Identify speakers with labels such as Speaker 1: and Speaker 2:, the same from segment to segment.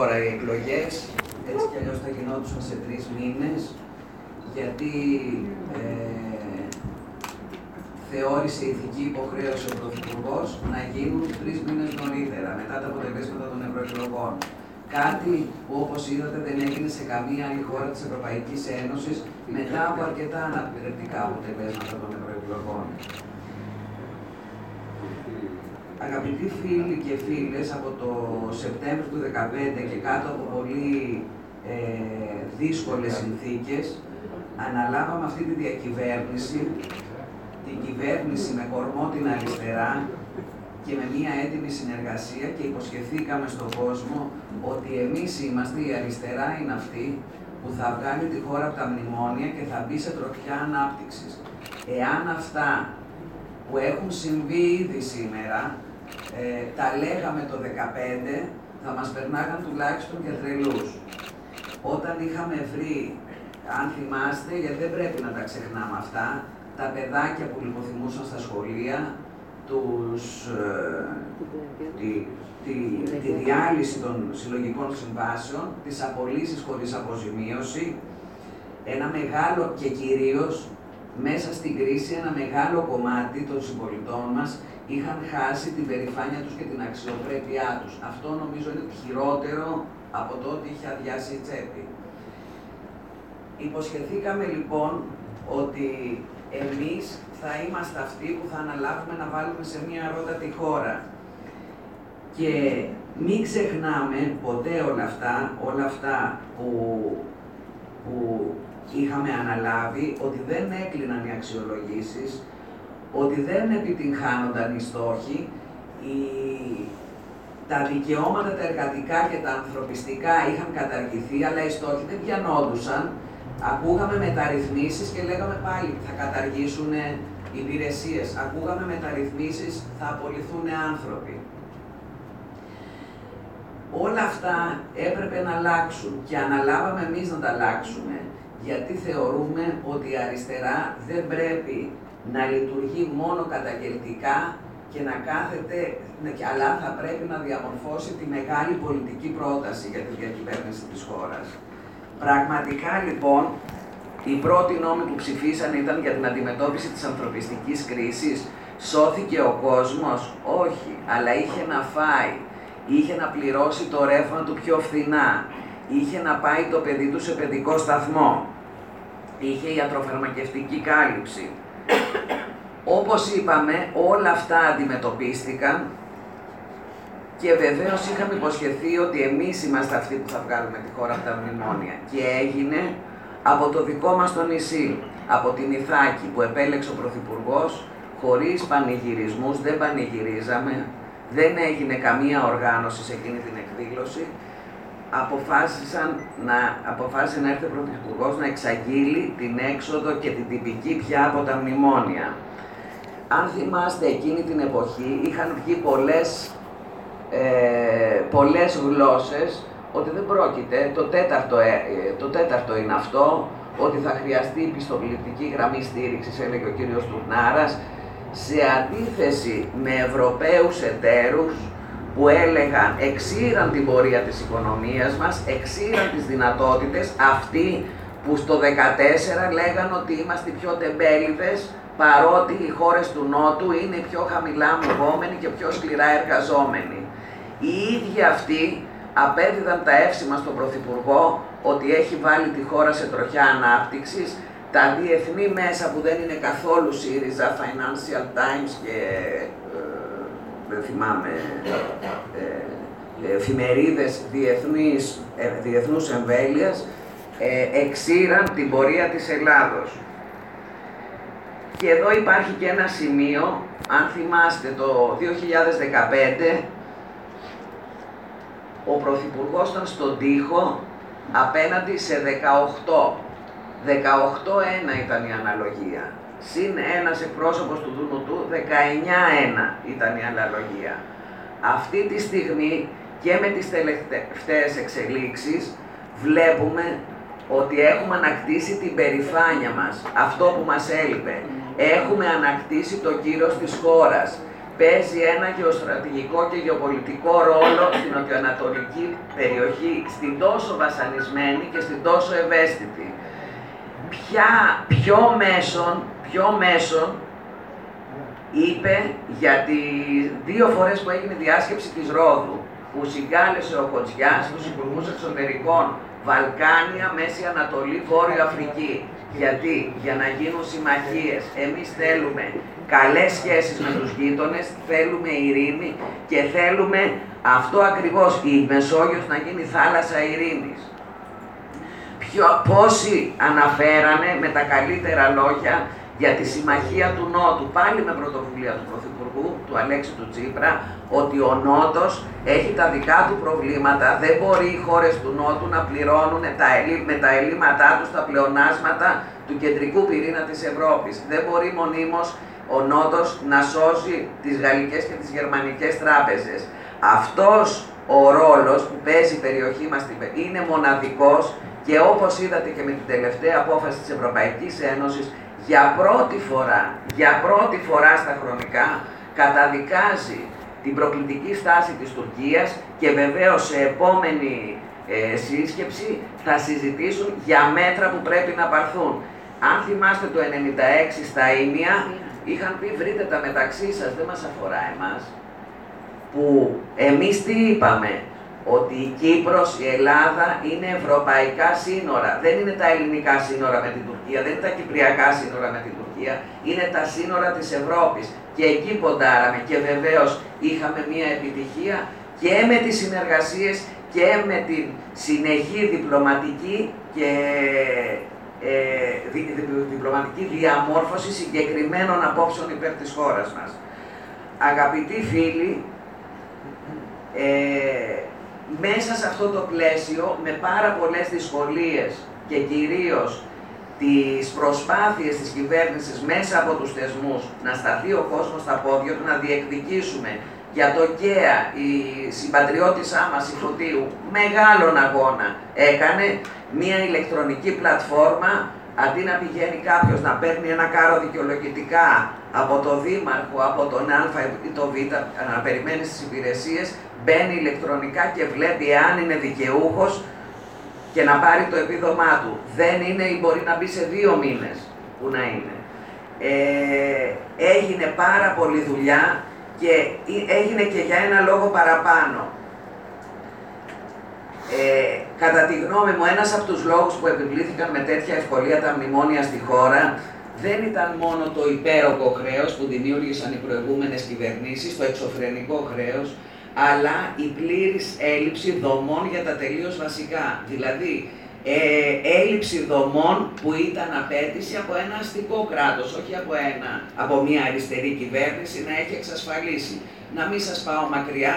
Speaker 1: Τώρα οι εκλογές έτσι κι αλλιώς θα γινόντουσαν σε τρεις μήνες γιατί ε, θεώρησε ηθική υποχρέωση ο Πρωθυπουργός να γίνουν τρεις μήνες νωρίτερα, μετά τα αποτελέσματα των ευρωεκλογών. Κάτι που όπως είδατε δεν έγινε σε καμία άλλη χώρα της Ευρωπαϊκής Ένωσης μετά από αρκετά αναπληκτικά αποτελέσματα των ευρωεκλογών. Αγαπητοί φίλοι και φίλες, από το Σεπτέμβριο του 2015 και κάτω από πολύ ε, δύσκολες συνθήκες, αναλάβαμε αυτή τη διακυβέρνηση, την κυβέρνηση με κορμό την αριστερά και με μία έτοιμη συνεργασία και υποσχεθήκαμε στον κόσμο ότι εμείς είμαστε, η αριστερά είναι αυτή που θα βγάλει τη χώρα από τα μνημόνια και θα μπει σε τροχιά ανάπτυξης. Εάν αυτά που έχουν συμβεί ήδη σήμερα, ε, τα λέγαμε το 2015, θα μας περνάγαν τουλάχιστον για τρελούς. Όταν είχαμε βρει αν θυμάστε, γιατί δεν πρέπει να τα ξεχνάμε αυτά, τα παιδάκια που λιποθυμούσαν στα σχολεία, τους, ε, τη, τη, τη διάλυση των συλλογικών συμβάσεων, τις απολύσεις χωρίς αποζημίωση, ένα μεγάλο και κυρίως μέσα στην κρίση ένα μεγάλο κομμάτι των συμπολιτών μας είχαν χάσει την περηφάνεια τους και την αξιοπρέπειά τους. Αυτό νομίζω είναι το χειρότερο από το ότι είχε αδειάσει η τσέπη. Υποσχεθήκαμε λοιπόν ότι εμείς θα είμαστε αυτοί που θα αναλάβουμε να βάλουμε σε μια ρότα τη χώρα. Και μην ξεχνάμε ποτέ όλα αυτά, όλα αυτά που, που είχαμε αναλάβει, ότι δεν έκλειναν οι αξιολογήσεις, ότι δεν επιτυγχάνονταν οι στόχοι, οι, τα δικαιώματα τα εργατικά και τα ανθρωπιστικά είχαν καταργηθεί, αλλά οι στόχοι δεν πιανόντουσαν Ακούγαμε μεταρρυθμίσεις και λέγαμε πάλι θα καταργήσουν υπηρεσίες. Ακούγαμε μεταρρυθμίσεις, θα απολυθούν άνθρωποι. Όλα αυτά έπρεπε να αλλάξουν και αναλάβαμε εμείς να τα αλλάξουμε γιατί θεωρούμε ότι η αριστερά δεν πρέπει να λειτουργεί μόνο καταγγελτικά και να κάθεται, αλλά θα πρέπει να διαμορφώσει τη μεγάλη πολιτική πρόταση για τη διακυβέρνηση της χώρας. Πραγματικά λοιπόν, οι πρώτοι νόμοι που ψηφίσαν ήταν για την αντιμετώπιση της ανθρωπιστικής κρίσης. Σώθηκε ο κόσμος, όχι, αλλά είχε να φάει, είχε να πληρώσει το ρεύμα του πιο φθηνά, είχε να πάει το παιδί του σε παιδικό σταθμό, είχε ιατροφαρμακευτική κάλυψη. Όπως είπαμε, όλα αυτά αντιμετωπίστηκαν και βεβαίως είχαμε υποσχεθεί ότι εμείς είμαστε αυτοί που θα βγάλουμε τη χώρα από τα μνημόνια. Και έγινε από το δικό μας το νησί, από την Ιθάκη που επέλεξε ο Πρωθυπουργός, χωρίς πανηγυρισμούς, δεν πανηγυρίζαμε, δεν έγινε καμία οργάνωση σε εκείνη την εκδήλωση. Αποφάσισαν να, αποφάσισε να έρθει ο Πρωθυπουργός να εξαγγείλει την έξοδο και την τυπική πια από τα μνημόνια. Αν θυμάστε εκείνη την εποχή είχαν βγει πολλές ε, πολλές γλώσσες ότι δεν πρόκειται, το τέταρτο, ε, το τέταρτο είναι αυτό, ότι θα χρειαστεί πιστοποιητική γραμμή στήριξης, έλεγε ο κύριος Τουρνάρας, σε αντίθεση με Ευρωπαίους εταίρους που έλεγαν, εξήραν την πορεία της οικονομίας μας, εξήραν τις δυνατότητες, αυτοί που στο 14 λέγαν ότι είμαστε πιο τεμπέληδες, παρότι οι χώρες του Νότου είναι πιο χαμηλά αμοιβόμενοι και πιο σκληρά εργαζόμενοι. Οι ίδιοι αυτοί απέδιδαν τα εύσημα στον Πρωθυπουργό ότι έχει βάλει τη χώρα σε τροχιά ανάπτυξης, τα διεθνή μέσα που δεν είναι καθόλου ΣΥΡΙΖΑ, Financial Times και ε, δεν θυμάμαι, ε, εφημερίδες διεθνής, ε, διεθνούς εμβέλειας, ε, εξήραν την πορεία της Ελλάδος. Και εδώ υπάρχει και ένα σημείο, αν θυμάστε το 2015, ο Πρωθυπουργός ήταν στον τοίχο απέναντι σε 18. 18-1 ήταν η αναλογία. Συν ένας εκπρόσωπος του Δούνου του, 19-1 ήταν η αναλογία. Αυτή τη στιγμή και με τις τελευταίες εξελίξεις βλέπουμε ότι έχουμε ανακτήσει την περηφάνεια μας, αυτό που μας έλειπε. Έχουμε ανακτήσει το κύρος της χώρας. παίζει ένα γεωστρατηγικό και γεωπολιτικό ρόλο στην νοτιοανατολική περιοχή, στην τόσο βασανισμένη και στην τόσο ευαίσθητη. Ποια, ποιο μέσον, ποιο μέσον είπε για τις δύο φορές που έγινε η διάσκεψη της Ρόδου, που συγκάλεσε ο Κοτσιάς τους Υπουργούς Εξωτερικών Βαλκάνια, Μέση Ανατολή, Βόρειο Αφρική. Γιατί, για να γίνουν συμμαχίες, εμείς θέλουμε καλές σχέσεις με τους γείτονες, θέλουμε ειρήνη και θέλουμε αυτό ακριβώς, η Μεσόγειος να γίνει θάλασσα ειρήνης. Ποιο, πόσοι αναφέρανε με τα καλύτερα λόγια για τη συμμαχία του Νότου, πάλι με πρωτοβουλία του Πρωθυπουργού, του Αλέξη του Τσίπρα, ότι ο Νότος έχει τα δικά του προβλήματα, δεν μπορεί οι χώρες του Νότου να πληρώνουν τα με τα ελλείμματά τους τα πλεονάσματα του κεντρικού πυρήνα της Ευρώπης. Δεν μπορεί μονίμως ο Νότος να σώσει τις γαλλικές και τις γερμανικές τράπεζες. Αυτός ο ρόλος που παίζει η περιοχή μας είναι μοναδικός και όπως είδατε και με την τελευταία απόφαση της Ευρωπαϊκής Ένωσης, για πρώτη φορά, για πρώτη φορά στα χρονικά, καταδικάζει την προκλητική στάση της Τουρκίας και βεβαίως σε επόμενη ε, σύσκεψη θα συζητήσουν για μέτρα που πρέπει να πάρθουν. Αν θυμάστε το 96 στα Ήμια, είχαν πει βρείτε τα μεταξύ σας, δεν μας αφορά εμάς. Που εμείς τι είπαμε, ότι η Κύπρος, η Ελλάδα είναι ευρωπαϊκά σύνορα. Δεν είναι τα ελληνικά σύνορα με την Τουρκία, δεν είναι τα κυπριακά σύνορα με την Τουρκία, είναι τα σύνορα της Ευρώπης. Και εκεί ποντάραμε και βεβαίως είχαμε μια επιτυχία και με τις συνεργασίες και με την συνεχή διπλωματική και ε, διπλωματική διαμόρφωση συγκεκριμένων απόψεων υπέρ της χώρας μας. Αγαπητοί φίλοι, ε, μέσα σε αυτό το πλαίσιο, με πάρα πολλές δυσκολίες και κυρίως τις προσπάθειες της κυβέρνησης μέσα από τους θεσμούς να σταθεί ο κόσμος στα πόδια του, να διεκδικήσουμε για το ΚΕΑ, η συμπατριώτησά μας η Φωτίου, μεγάλον αγώνα έκανε. Μια ηλεκτρονική πλατφόρμα αντί να πηγαίνει κάποιος να παίρνει ένα κάρο δικαιολογητικά από το Δήμαρχο, από τον Α ή το Β, να περιμένει τι υπηρεσίες, μπαίνει ηλεκτρονικά και βλέπει αν είναι δικαιούχος και να πάρει το επίδομά του. Δεν είναι ή μπορεί να μπει σε δύο μήνες που να είναι. Ε, έγινε πάρα πολλή δουλειά και έγινε και για ένα λόγο παραπάνω. Ε, κατά τη γνώμη μου, ένας από τους λόγους που επιβλήθηκαν με τέτοια ευκολία τα μνημόνια στη χώρα δεν ήταν μόνο το υπέροχο χρέος που δημιούργησαν οι προηγούμενες κυβερνήσεις, το εξωφρενικό χρέος, αλλά η πλήρης έλλειψη δομών για τα τελείως βασικά. Δηλαδή, ε, έλλειψη δομών που ήταν απέτηση από ένα αστικό κράτος, όχι από, ένα, από μια αριστερή κυβέρνηση να έχει εξασφαλίσει. Να μην σας πάω μακριά,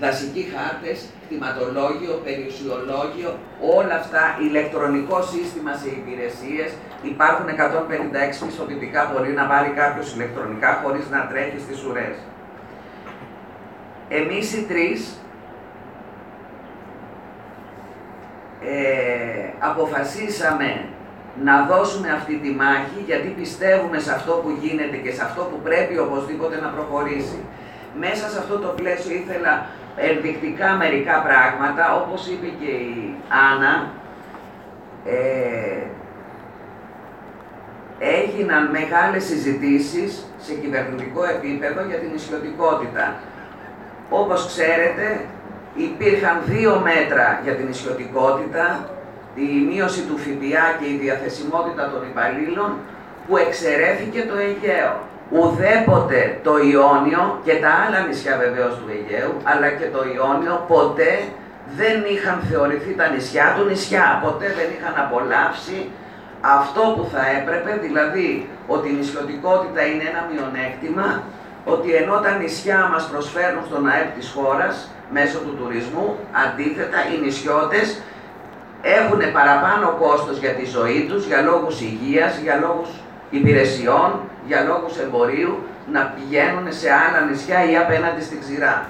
Speaker 1: δασικοί χάρτες, κτηματολόγιο, περιουσιολόγιο, όλα αυτά, ηλεκτρονικό σύστημα σε υπηρεσίες, υπάρχουν 156 πιστοποιητικά, μπορεί να πάρει κάποιος ηλεκτρονικά χωρίς να τρέχει στις ουρές. Εμείς οι τρεις ε, αποφασίσαμε να δώσουμε αυτή τη μάχη γιατί πιστεύουμε σε αυτό που γίνεται και σε αυτό που πρέπει οπωσδήποτε να προχωρήσει. Μέσα σε αυτό το πλαίσιο ήθελα ενδεικτικά μερικά πράγματα, όπως είπε και η Άννα, ε, έγιναν μεγάλες συζητήσεις σε κυβερνητικό επίπεδο για την ισιωτικότητα. Όπως ξέρετε, υπήρχαν δύο μέτρα για την ισιωτικότητα, η μείωση του ΦΠΑ και η διαθεσιμότητα των υπαλλήλων, που εξαιρέθηκε το Αιγαίο. Ουδέποτε το Ιόνιο και τα άλλα νησιά βεβαίως του Αιγαίου, αλλά και το Ιόνιο ποτέ δεν είχαν θεωρηθεί τα νησιά του νησιά. Ποτέ δεν είχαν απολαύσει αυτό που θα έπρεπε, δηλαδή ότι η νησιωτικότητα είναι ένα μειονέκτημα, ότι ενώ τα νησιά μας προσφέρουν στον ΑΕΠ της χώρας, μέσω του τουρισμού, αντίθετα οι νησιώτες έχουν παραπάνω κόστος για τη ζωή τους, για λόγους υγείας, για λόγους υπηρεσιών, για λόγους εμπορίου, να πηγαίνουν σε άλλα νησιά ή απέναντι στην ξηρά.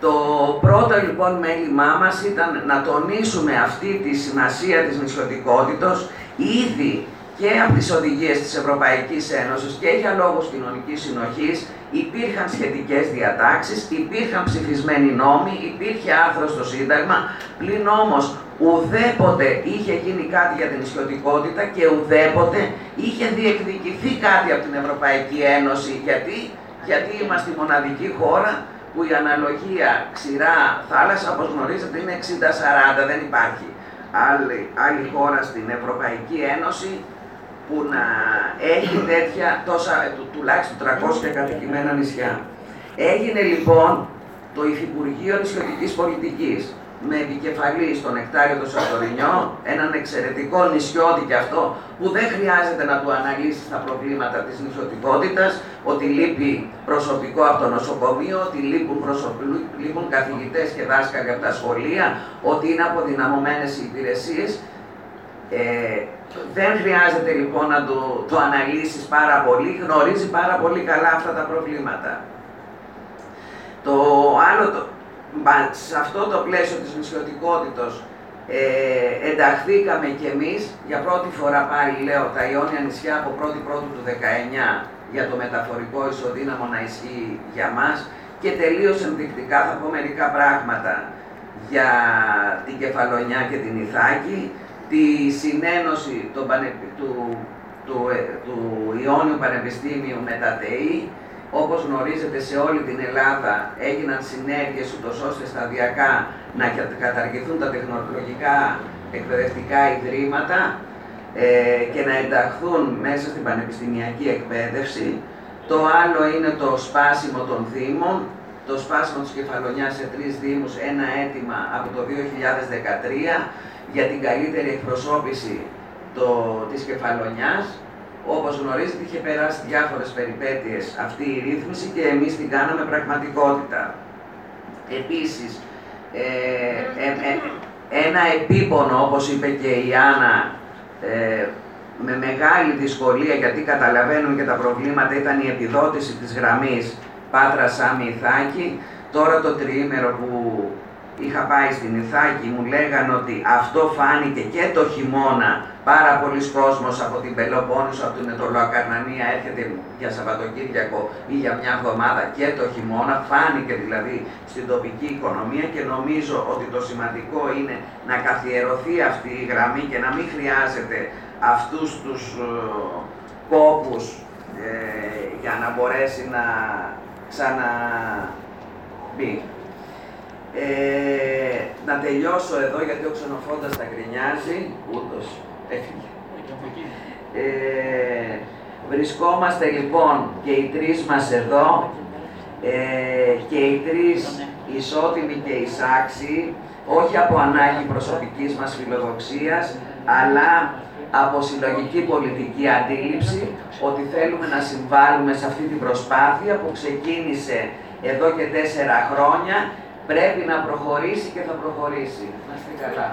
Speaker 1: Το πρώτο λοιπόν μέλημά μας ήταν να τονίσουμε αυτή τη σημασία της νησιωτικότητος ήδη και από τις οδηγίες της Ευρωπαϊκής Ένωσης και για λόγους κοινωνικής συνοχής υπήρχαν σχετικές διατάξεις, υπήρχαν ψηφισμένοι νόμοι, υπήρχε άρθρο στο Σύνταγμα, πλην όμως ουδέποτε είχε γίνει κάτι για την ισιωτικότητα και ουδέποτε είχε διεκδικηθεί κάτι από την Ευρωπαϊκή Ένωση. Γιατί, Γιατί είμαστε η μοναδική χώρα που η αναλογία ξηρά θάλασσα, όπως γνωρίζετε, είναι 60-40, δεν υπάρχει άλλη, άλλη χώρα στην Ευρωπαϊκή Ένωση που να έχει τέτοια τόσα, του, τουλάχιστον 300 κατοικημένα νησιά. Έγινε λοιπόν το Υφυπουργείο Νησιωτικής Πολιτικής με επικεφαλή στον Εκτάριο του Σαντορινιό, έναν εξαιρετικό νησιώτη και αυτό, που δεν χρειάζεται να του αναλύσεις τα προβλήματα της νησιωτικότητας, ότι λείπει προσωπικό από το νοσοκομείο, ότι λείπουν, λείπουν καθηγητές και δάσκαλοι από τα σχολεία, ότι είναι αποδυναμωμένες οι υπηρεσίες. Ε, δεν χρειάζεται λοιπόν να το, το αναλύσεις πάρα πολύ, γνωρίζει πάρα πολύ καλά αυτά τα προβλήματα. Το άλλο, το, σε αυτό το πλαίσιο της νησιωτικότητος ε, ενταχθήκαμε κι εμείς, για πρώτη φορά πάλι λέω, τα Ιόνια νησιά από 1η Πρώτου του 19 για το μεταφορικό ισοδύναμο να ισχύει για μας. Και τελείως ενδεικτικά θα πω μερικά πράγματα για την Κεφαλονιά και την Ιθάκη, τη συνένωση του, του, του, ε, του Ιόνιου Πανεπιστήμιου με τα ΤΕΗ, όπως γνωρίζετε σε όλη την Ελλάδα έγιναν συνέργειες ούτως ώστε σταδιακά να καταργηθούν τα τεχνολογικά εκπαιδευτικά ιδρύματα ε, και να ενταχθούν μέσα στην πανεπιστημιακή εκπαίδευση. Το άλλο είναι το σπάσιμο των Δήμων, το σπάσιμο της Κεφαλονιάς σε τρεις Δήμους, ένα αίτημα από το 2013 για την καλύτερη εκπροσώπηση το, της Κεφαλονιάς όπως γνωρίζετε είχε περάσει διάφορες περιπέτειες αυτή η ρύθμιση και εμείς την κάναμε πραγματικότητα. Επίσης, ε, ε, ε, ένα επίπονο, όπως είπε και η Άννα, με μεγάλη δυσκολία, γιατί καταλαβαίνουν και τα προβλήματα, ήταν η επιδότηση της γραμμής Πάτρα Σάμι Ιθάκη. Τώρα το τριήμερο που είχα πάει στην Ιθάκη μου λέγανε ότι αυτό φάνηκε και το χειμώνα πάρα πολλοί κόσμος από την Πελοπόννησο, από την Ετωλοακαρνανία έρχεται για Σαββατοκύριακο ή για μια εβδομάδα και το χειμώνα, φάνηκε δηλαδή στην τοπική οικονομία και νομίζω ότι το σημαντικό είναι να καθιερωθεί αυτή η γραμμή και να μην χρειάζεται αυτούς τους ε, κόπους ε, για να μπορέσει να ξαναμπεί. Ε, να τελειώσω εδώ γιατί ο ξενοφόντας τα γκρινιάζει, ούτως. Έφυγε. Ε, βρισκόμαστε λοιπόν και οι τρεις μας εδώ. Ε, και οι τρεις ισότιμοι και εισάξιοι, όχι από ανάγκη προσωπικής μας φιλοδοξίας, αλλά από συλλογική πολιτική αντίληψη ότι θέλουμε να συμβάλλουμε σε αυτή την προσπάθεια που ξεκίνησε εδώ και τέσσερα χρόνια πρέπει να προχωρήσει και θα προχωρήσει. Να είστε καλά.